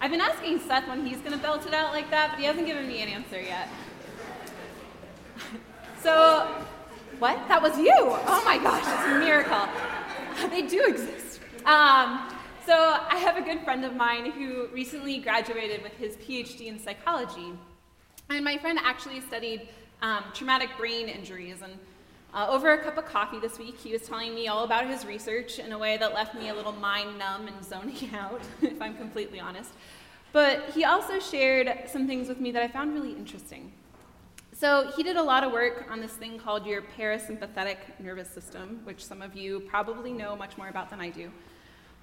I've been asking Seth when he's going to belt it out like that, but he hasn't given me an answer yet. so, what? That was you? Oh my gosh, it's a miracle. they do exist. Um, so, I have a good friend of mine who recently graduated with his PhD in psychology. And my friend actually studied um, traumatic brain injuries. And uh, over a cup of coffee this week, he was telling me all about his research in a way that left me a little mind numb and zoning out, if I'm completely honest. But he also shared some things with me that I found really interesting. So, he did a lot of work on this thing called your parasympathetic nervous system, which some of you probably know much more about than I do.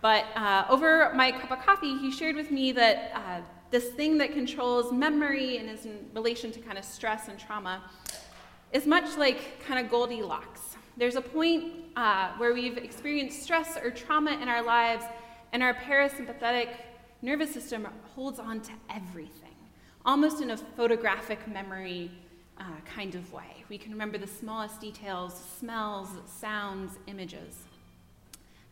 But uh, over my cup of coffee, he shared with me that uh, this thing that controls memory and is in relation to kind of stress and trauma is much like kind of Goldilocks. There's a point uh, where we've experienced stress or trauma in our lives, and our parasympathetic nervous system holds on to everything, almost in a photographic memory uh, kind of way. We can remember the smallest details, smells, sounds, images.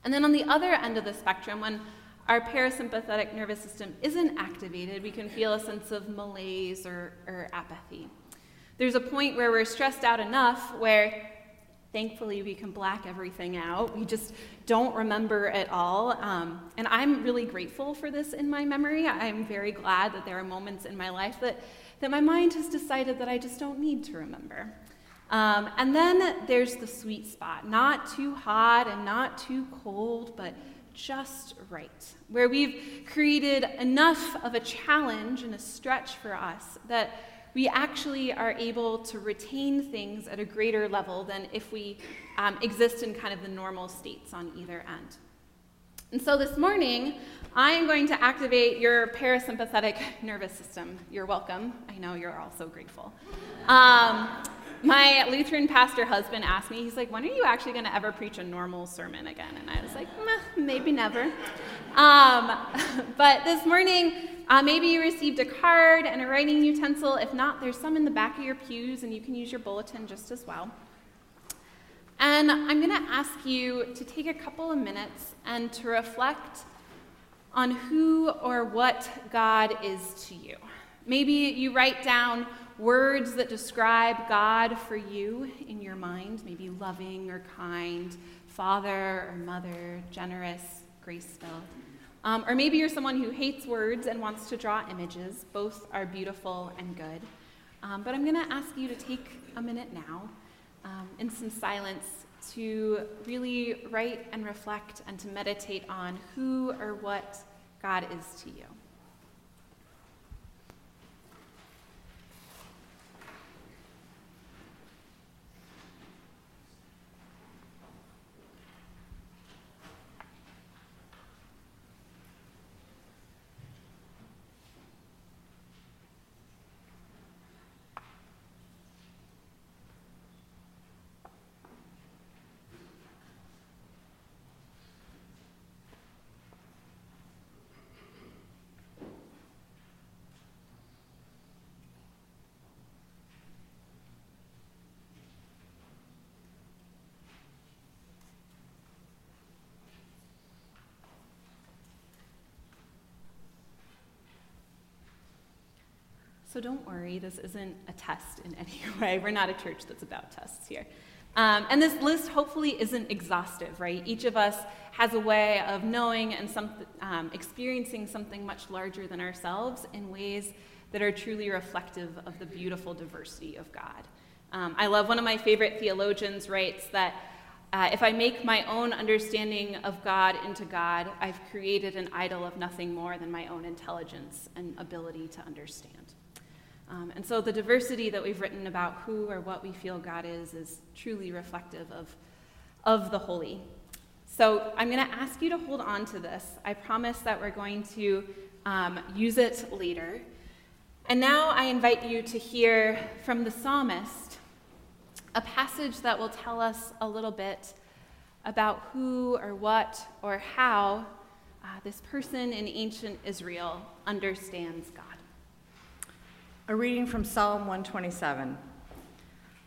And then on the other end of the spectrum, when our parasympathetic nervous system isn't activated, we can feel a sense of malaise or, or apathy. There's a point where we're stressed out enough where thankfully we can black everything out. We just don't remember at all. Um, and I'm really grateful for this in my memory. I'm very glad that there are moments in my life that, that my mind has decided that I just don't need to remember. Um, and then there's the sweet spot, not too hot and not too cold, but just right, where we've created enough of a challenge and a stretch for us that we actually are able to retain things at a greater level than if we um, exist in kind of the normal states on either end. And so this morning, I am going to activate your parasympathetic nervous system. You're welcome. I know you're all so grateful. Um, my Lutheran pastor husband asked me, he's like, when are you actually going to ever preach a normal sermon again? And I was like, maybe never. Um, but this morning, uh, maybe you received a card and a writing utensil. If not, there's some in the back of your pews, and you can use your bulletin just as well. And I'm going to ask you to take a couple of minutes and to reflect on who or what God is to you. Maybe you write down words that describe God for you in your mind, maybe loving or kind, father or mother, generous, grace filled. Um, or maybe you're someone who hates words and wants to draw images. Both are beautiful and good. Um, but I'm going to ask you to take a minute now um, in some silence to really write and reflect and to meditate on who or what God is to you. So don't worry, this isn't a test in any way. We're not a church that's about tests here. Um, and this list hopefully isn't exhaustive, right? Each of us has a way of knowing and some, um, experiencing something much larger than ourselves in ways that are truly reflective of the beautiful diversity of God. Um, I love one of my favorite theologians writes that uh, if I make my own understanding of God into God, I've created an idol of nothing more than my own intelligence and ability to understand. Um, and so the diversity that we've written about who or what we feel God is is truly reflective of, of the holy. So I'm going to ask you to hold on to this. I promise that we're going to um, use it later. And now I invite you to hear from the psalmist a passage that will tell us a little bit about who or what or how uh, this person in ancient Israel understands God. A reading from Psalm 127.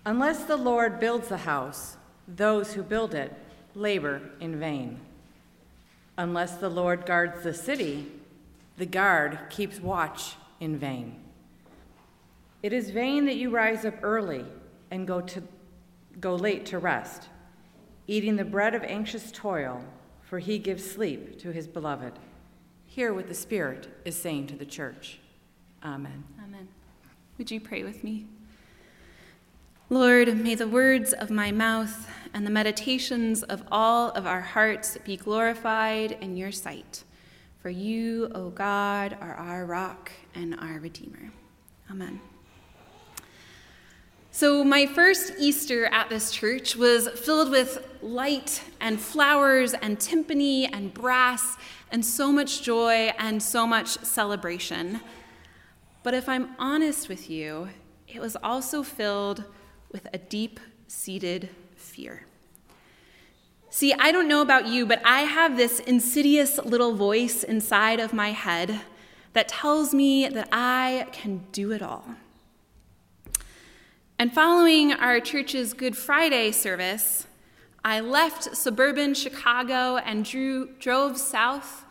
Unless the Lord builds the house, those who build it labor in vain. Unless the Lord guards the city, The guard keeps watch in vain. It is vain that you rise up early and go, to, go late to rest, eating the bread of anxious toil, for he gives sleep to his beloved. Hear what the Spirit is saying to the church. Amen. Amen. Would you pray with me? Lord, may the words of my mouth and the meditations of all of our hearts be glorified in your sight. For you, O God, are our rock and our Redeemer. Amen. So, my first Easter at this church was filled with light and flowers and timpani and brass and so much joy and so much celebration. But if I'm honest with you, it was also filled with a deep seated fear. See, I don't know about you, but I have this insidious little voice inside of my head that tells me that I can do it all. And following our church's Good Friday service, I left suburban Chicago and drew, drove south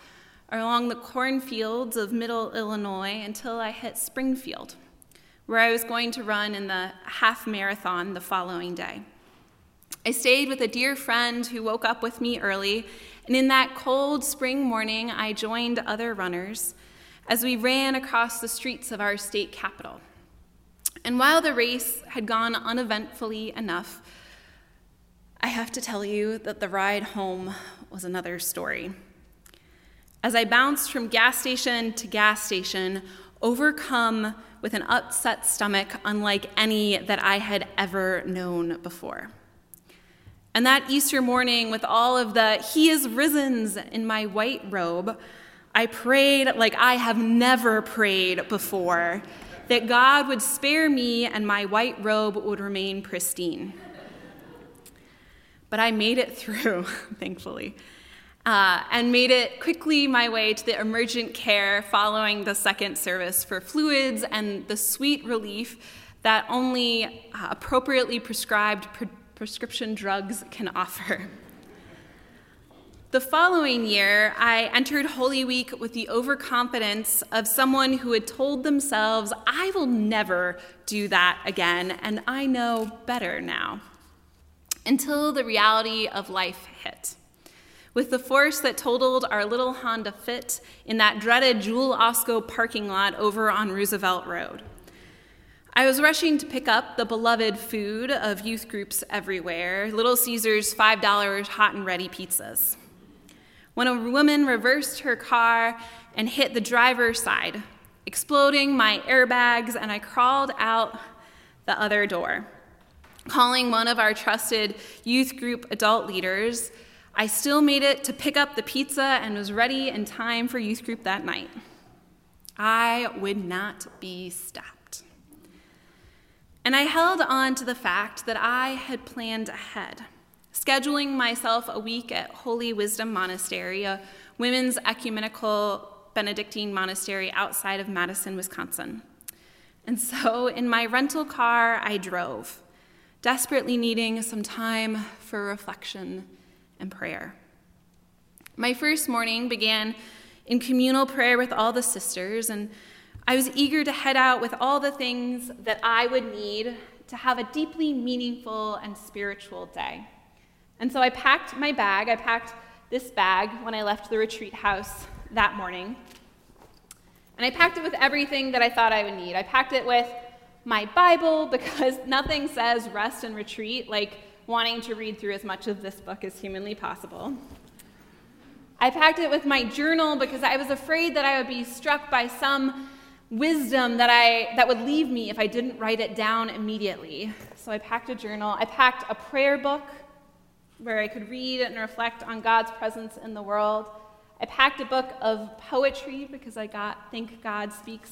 along the cornfields of middle Illinois until I hit Springfield, where I was going to run in the half marathon the following day. I stayed with a dear friend who woke up with me early, and in that cold spring morning, I joined other runners as we ran across the streets of our state capital. And while the race had gone uneventfully enough, I have to tell you that the ride home was another story. As I bounced from gas station to gas station, overcome with an upset stomach unlike any that I had ever known before. And that Easter morning, with all of the He is risens in my white robe, I prayed like I have never prayed before that God would spare me and my white robe would remain pristine. But I made it through, thankfully, uh, and made it quickly my way to the emergent care following the second service for fluids and the sweet relief that only uh, appropriately prescribed prescription drugs can offer. The following year, I entered Holy Week with the overconfidence of someone who had told themselves, I will never do that again, and I know better now. Until the reality of life hit. With the force that totaled our little Honda Fit in that dreaded Jewel Osco parking lot over on Roosevelt Road. I was rushing to pick up the beloved food of youth groups everywhere Little Caesars $5 hot and ready pizzas. When a woman reversed her car and hit the driver's side, exploding my airbags, and I crawled out the other door. Calling one of our trusted youth group adult leaders, I still made it to pick up the pizza and was ready in time for youth group that night. I would not be stopped. And I held on to the fact that I had planned ahead, scheduling myself a week at Holy Wisdom Monastery, a women's ecumenical Benedictine monastery outside of Madison, Wisconsin. And so in my rental car, I drove, desperately needing some time for reflection and prayer. My first morning began in communal prayer with all the sisters, and I was eager to head out with all the things that I would need to have a deeply meaningful and spiritual day. And so I packed my bag. I packed this bag when I left the retreat house that morning. And I packed it with everything that I thought I would need. I packed it with my Bible because nothing says rest and retreat like wanting to read through as much of this book as humanly possible. I packed it with my journal because I was afraid that I would be struck by some wisdom that I that would leave me if I didn't write it down immediately. So I packed a journal. I packed a prayer book where I could read and reflect on God's presence in the world. I packed a book of poetry because I got think God speaks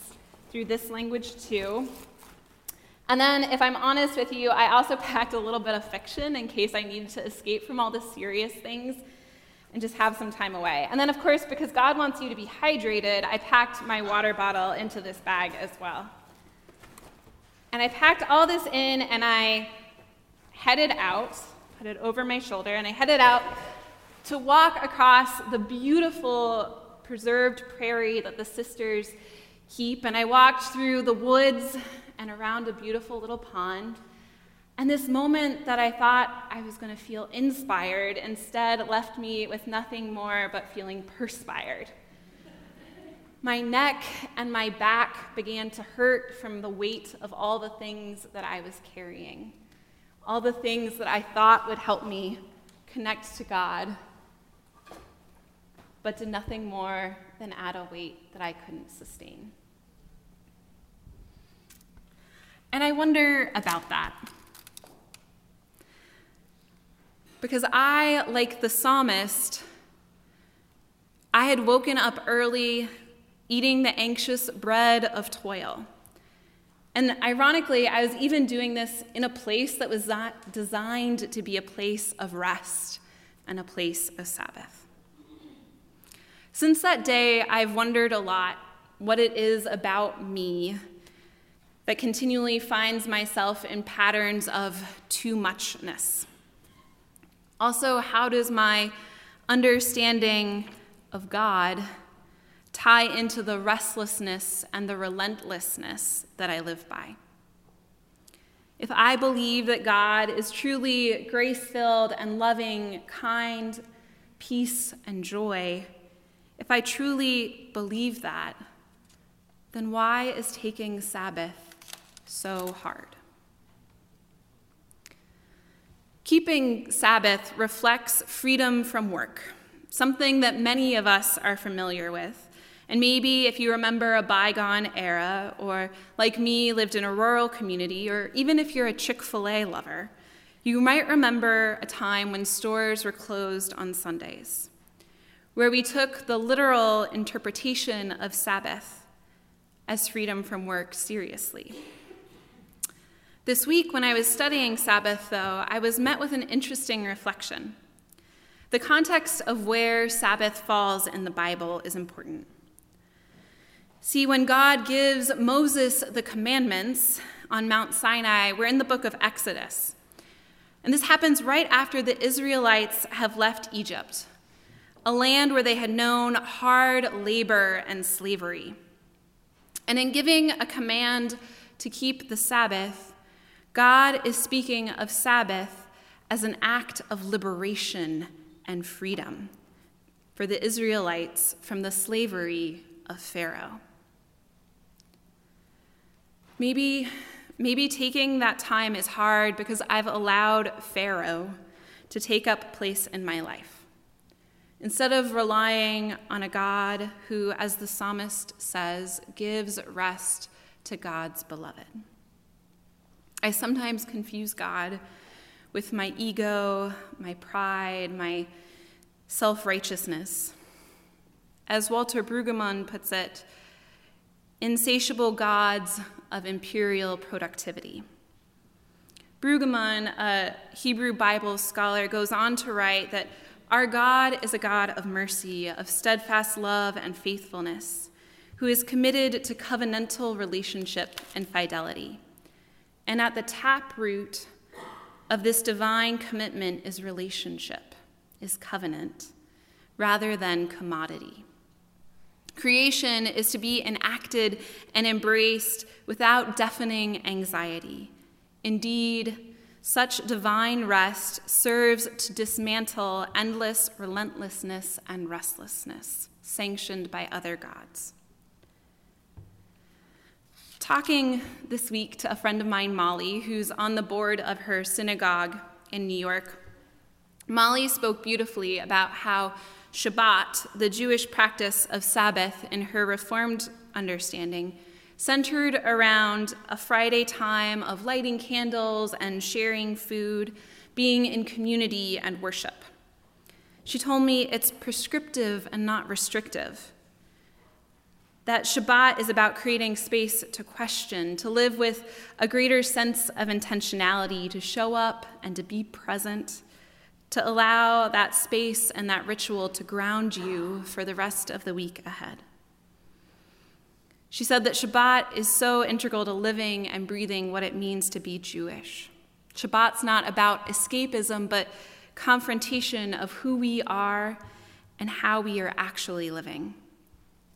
through this language too. And then, if I'm honest with you, I also packed a little bit of fiction in case I needed to escape from all the serious things and just have some time away. And then, of course, because God wants you to be hydrated, I packed my water bottle into this bag as well. And I packed all this in and I headed out, put it over my shoulder, and I headed out to walk across the beautiful preserved prairie that the sisters keep, and I walked through the woods and around a beautiful little pond. And this moment that I thought I was going to feel inspired instead left me with nothing more but feeling perspired. My neck and my back began to hurt from the weight of all the things that I was carrying, all the things that I thought would help me connect to God, but did nothing more than add a weight that I couldn't sustain. And I wonder about that. Because I, like the psalmist, I had woken up early eating the anxious bread of toil. And ironically, I was even doing this in a place that was designed to be a place of rest and a place of Sabbath. Since that day, I've wondered a lot what it is about me that continually finds myself in patterns of too muchness. Also, how does my understanding of God tie into the restlessness and the relentlessness that I live by. If I believe that God is truly grace filled and loving, kind, peace, and joy, if I truly believe that, then why is taking Sabbath so hard? Keeping Sabbath reflects freedom from work, something that many of us are familiar with. And maybe if you remember a bygone era, or like me, lived in a rural community, or even if you're a Chick fil A lover, you might remember a time when stores were closed on Sundays, where we took the literal interpretation of Sabbath as freedom from work seriously. This week, when I was studying Sabbath, though, I was met with an interesting reflection. The context of where Sabbath falls in the Bible is important. See, when God gives Moses the commandments on Mount Sinai, we're in the book of Exodus. And this happens right after the Israelites have left Egypt, a land where they had known hard labor and slavery. And in giving a command to keep the Sabbath, God is speaking of Sabbath as an act of liberation and freedom for the Israelites from the slavery of Pharaoh. Maybe, maybe taking that time is hard because I've allowed Pharaoh to take up place in my life. Instead of relying on a God who, as the psalmist says, gives rest to God's beloved. I sometimes confuse God with my ego, my pride, my self righteousness. As Walter Brueggemann puts it, insatiable gods of imperial productivity. Brueggemann, a Hebrew Bible scholar, goes on to write that our God is a God of mercy, of steadfast love and faithfulness, who is committed to covenantal relationship and fidelity. And at the taproot of this divine commitment is relationship, is covenant, rather than commodity. Creation is to be enacted and embraced without deafening anxiety. Indeed, such divine rest serves to dismantle endless relentlessness and restlessness sanctioned by other gods. Talking this week to a friend of mine, Molly, who's on the board of her synagogue in New York, Molly spoke beautifully about how Shabbat, the Jewish practice of Sabbath in her Reformed understanding, centered around a Friday time of lighting candles and sharing food, being in community and worship. She told me it's prescriptive and not restrictive. That Shabbat is about creating space to question, to live with a greater sense of intentionality, to show up and to be present to allow that space and that ritual to ground you for the rest of the week ahead. She said that Shabbat is so integral to living and breathing what it means to be Jewish. Shabbat's not about escapism, but confrontation of who we are and how we are actually living.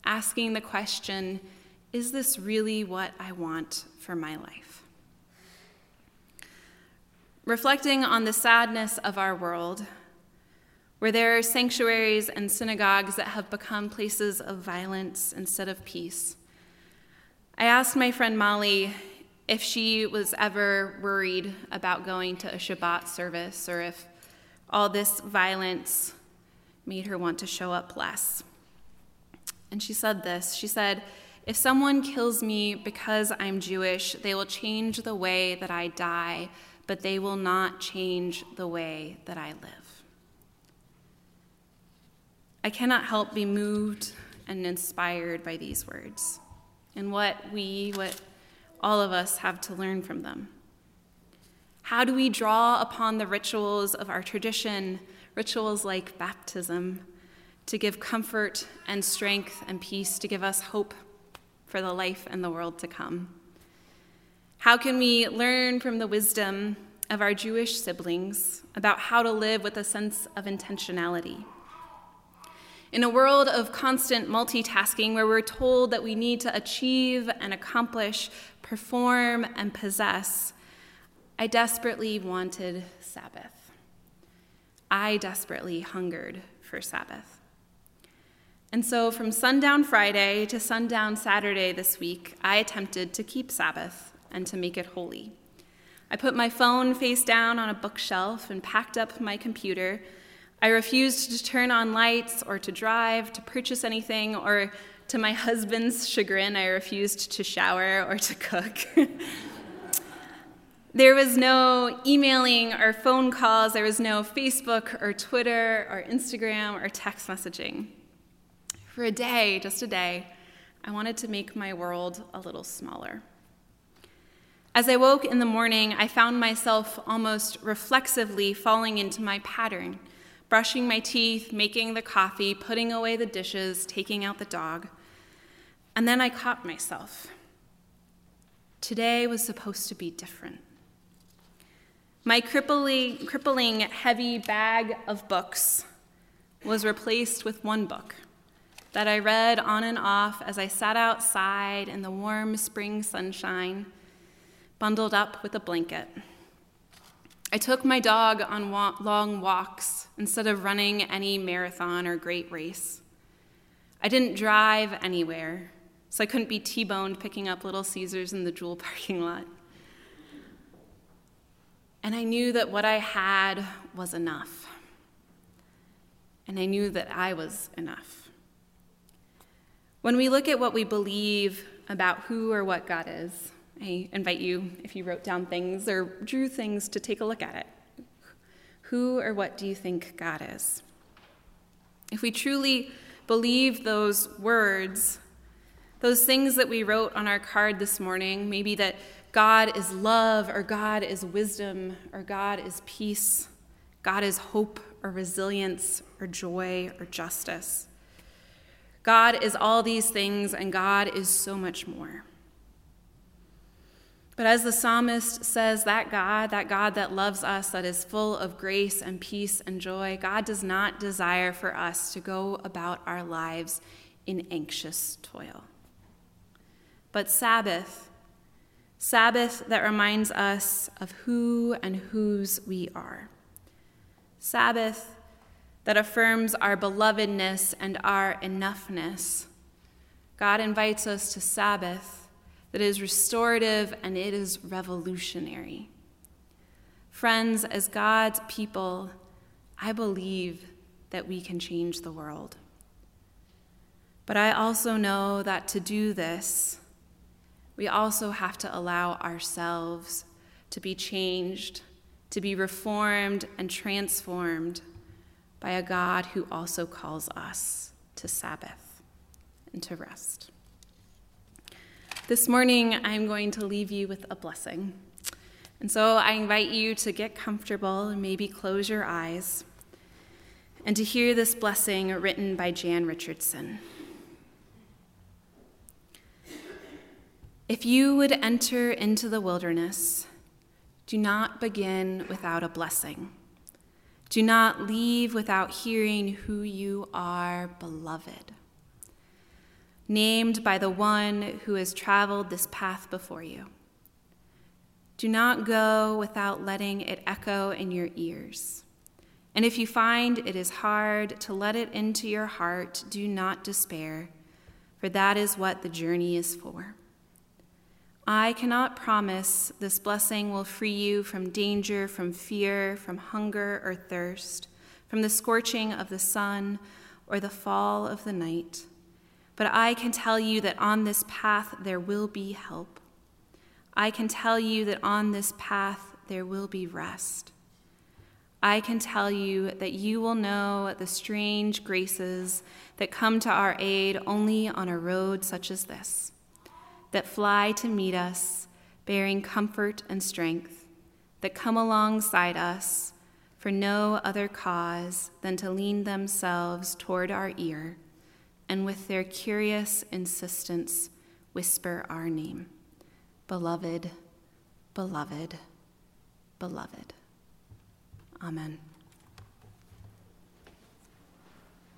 Asking the question is this really what I want for my life? Reflecting on the sadness of our world, where there are sanctuaries and synagogues that have become places of violence instead of peace. I asked my friend Molly if she was ever worried about going to a Shabbat service or if all this violence made her want to show up less. And she said this She said, If someone kills me because I'm Jewish, they will change the way that I die, but they will not change the way that I live. I cannot help be moved and inspired by these words and what we, what all of us have to learn from them. How do we draw upon the rituals of our tradition, rituals like baptism, to give comfort and strength and peace, to give us hope for the life and the world to come? How can we learn from the wisdom of our Jewish siblings about how to live with a sense of intentionality? In a world of constant multitasking where we're told that we need to achieve and accomplish, perform and possess, I desperately wanted Sabbath. I desperately hungered for Sabbath. And so, from sundown Friday to sundown Saturday this week, I attempted to keep Sabbath and to make it holy. I put my phone face down on a bookshelf and packed up my computer I refused to turn on lights or to drive, to purchase anything, or to my husband's chagrin, I refused to shower or to cook. there was no emailing or phone calls, there was no Facebook or Twitter or Instagram or text messaging. For a day, just a day, I wanted to make my world a little smaller. As I woke in the morning, I found myself almost reflexively falling into my pattern brushing my teeth, making the coffee, putting away the dishes, taking out the dog. And then I caught myself. Today was supposed to be different. My crippling, crippling heavy bag of books was replaced with one book that I read on and off as I sat outside in the warm spring sunshine, bundled up with a blanket. I took my dog on long walks instead of running any marathon or great race. I didn't drive anywhere, so I couldn't be T boned picking up Little Caesars in the Jewel parking lot. And I knew that what I had was enough. And I knew that I was enough. When we look at what we believe about who or what God is, I invite you, if you wrote down things or drew things, to take a look at it. Who or what do you think God is? If we truly believe those words, those things that we wrote on our card this morning, maybe that God is love, or God is wisdom, or God is peace, God is hope, or resilience, or joy, or justice. God is all these things, and God is so much more. But as the psalmist says, that God, that God that loves us, that is full of grace and peace and joy, God does not desire for us to go about our lives in anxious toil. But Sabbath, Sabbath that reminds us of who and whose we are. Sabbath that affirms our belovedness and our enoughness. God invites us to Sabbath that is restorative and it is revolutionary. Friends, as God's people, I believe that we can change the world. But I also know that to do this, we also have to allow ourselves to be changed, to be reformed and transformed by a God who also calls us to Sabbath and to rest. This morning, I'm going to leave you with a blessing. And so I invite you to get comfortable and maybe close your eyes and to hear this blessing written by Jan Richardson. If you would enter into the wilderness, do not begin without a blessing. Do not leave without hearing who you are, beloved. named by the one who has traveled this path before you. Do not go without letting it echo in your ears. And if you find it is hard to let it into your heart, do not despair, for that is what the journey is for. I cannot promise this blessing will free you from danger, from fear, from hunger or thirst, from the scorching of the sun or the fall of the night. But I can tell you that on this path there will be help. I can tell you that on this path there will be rest. I can tell you that you will know the strange graces that come to our aid only on a road such as this, that fly to meet us, bearing comfort and strength, that come alongside us for no other cause than to lean themselves toward our ear, and with their curious insistence whisper our name Beloved, beloved, beloved. Amen.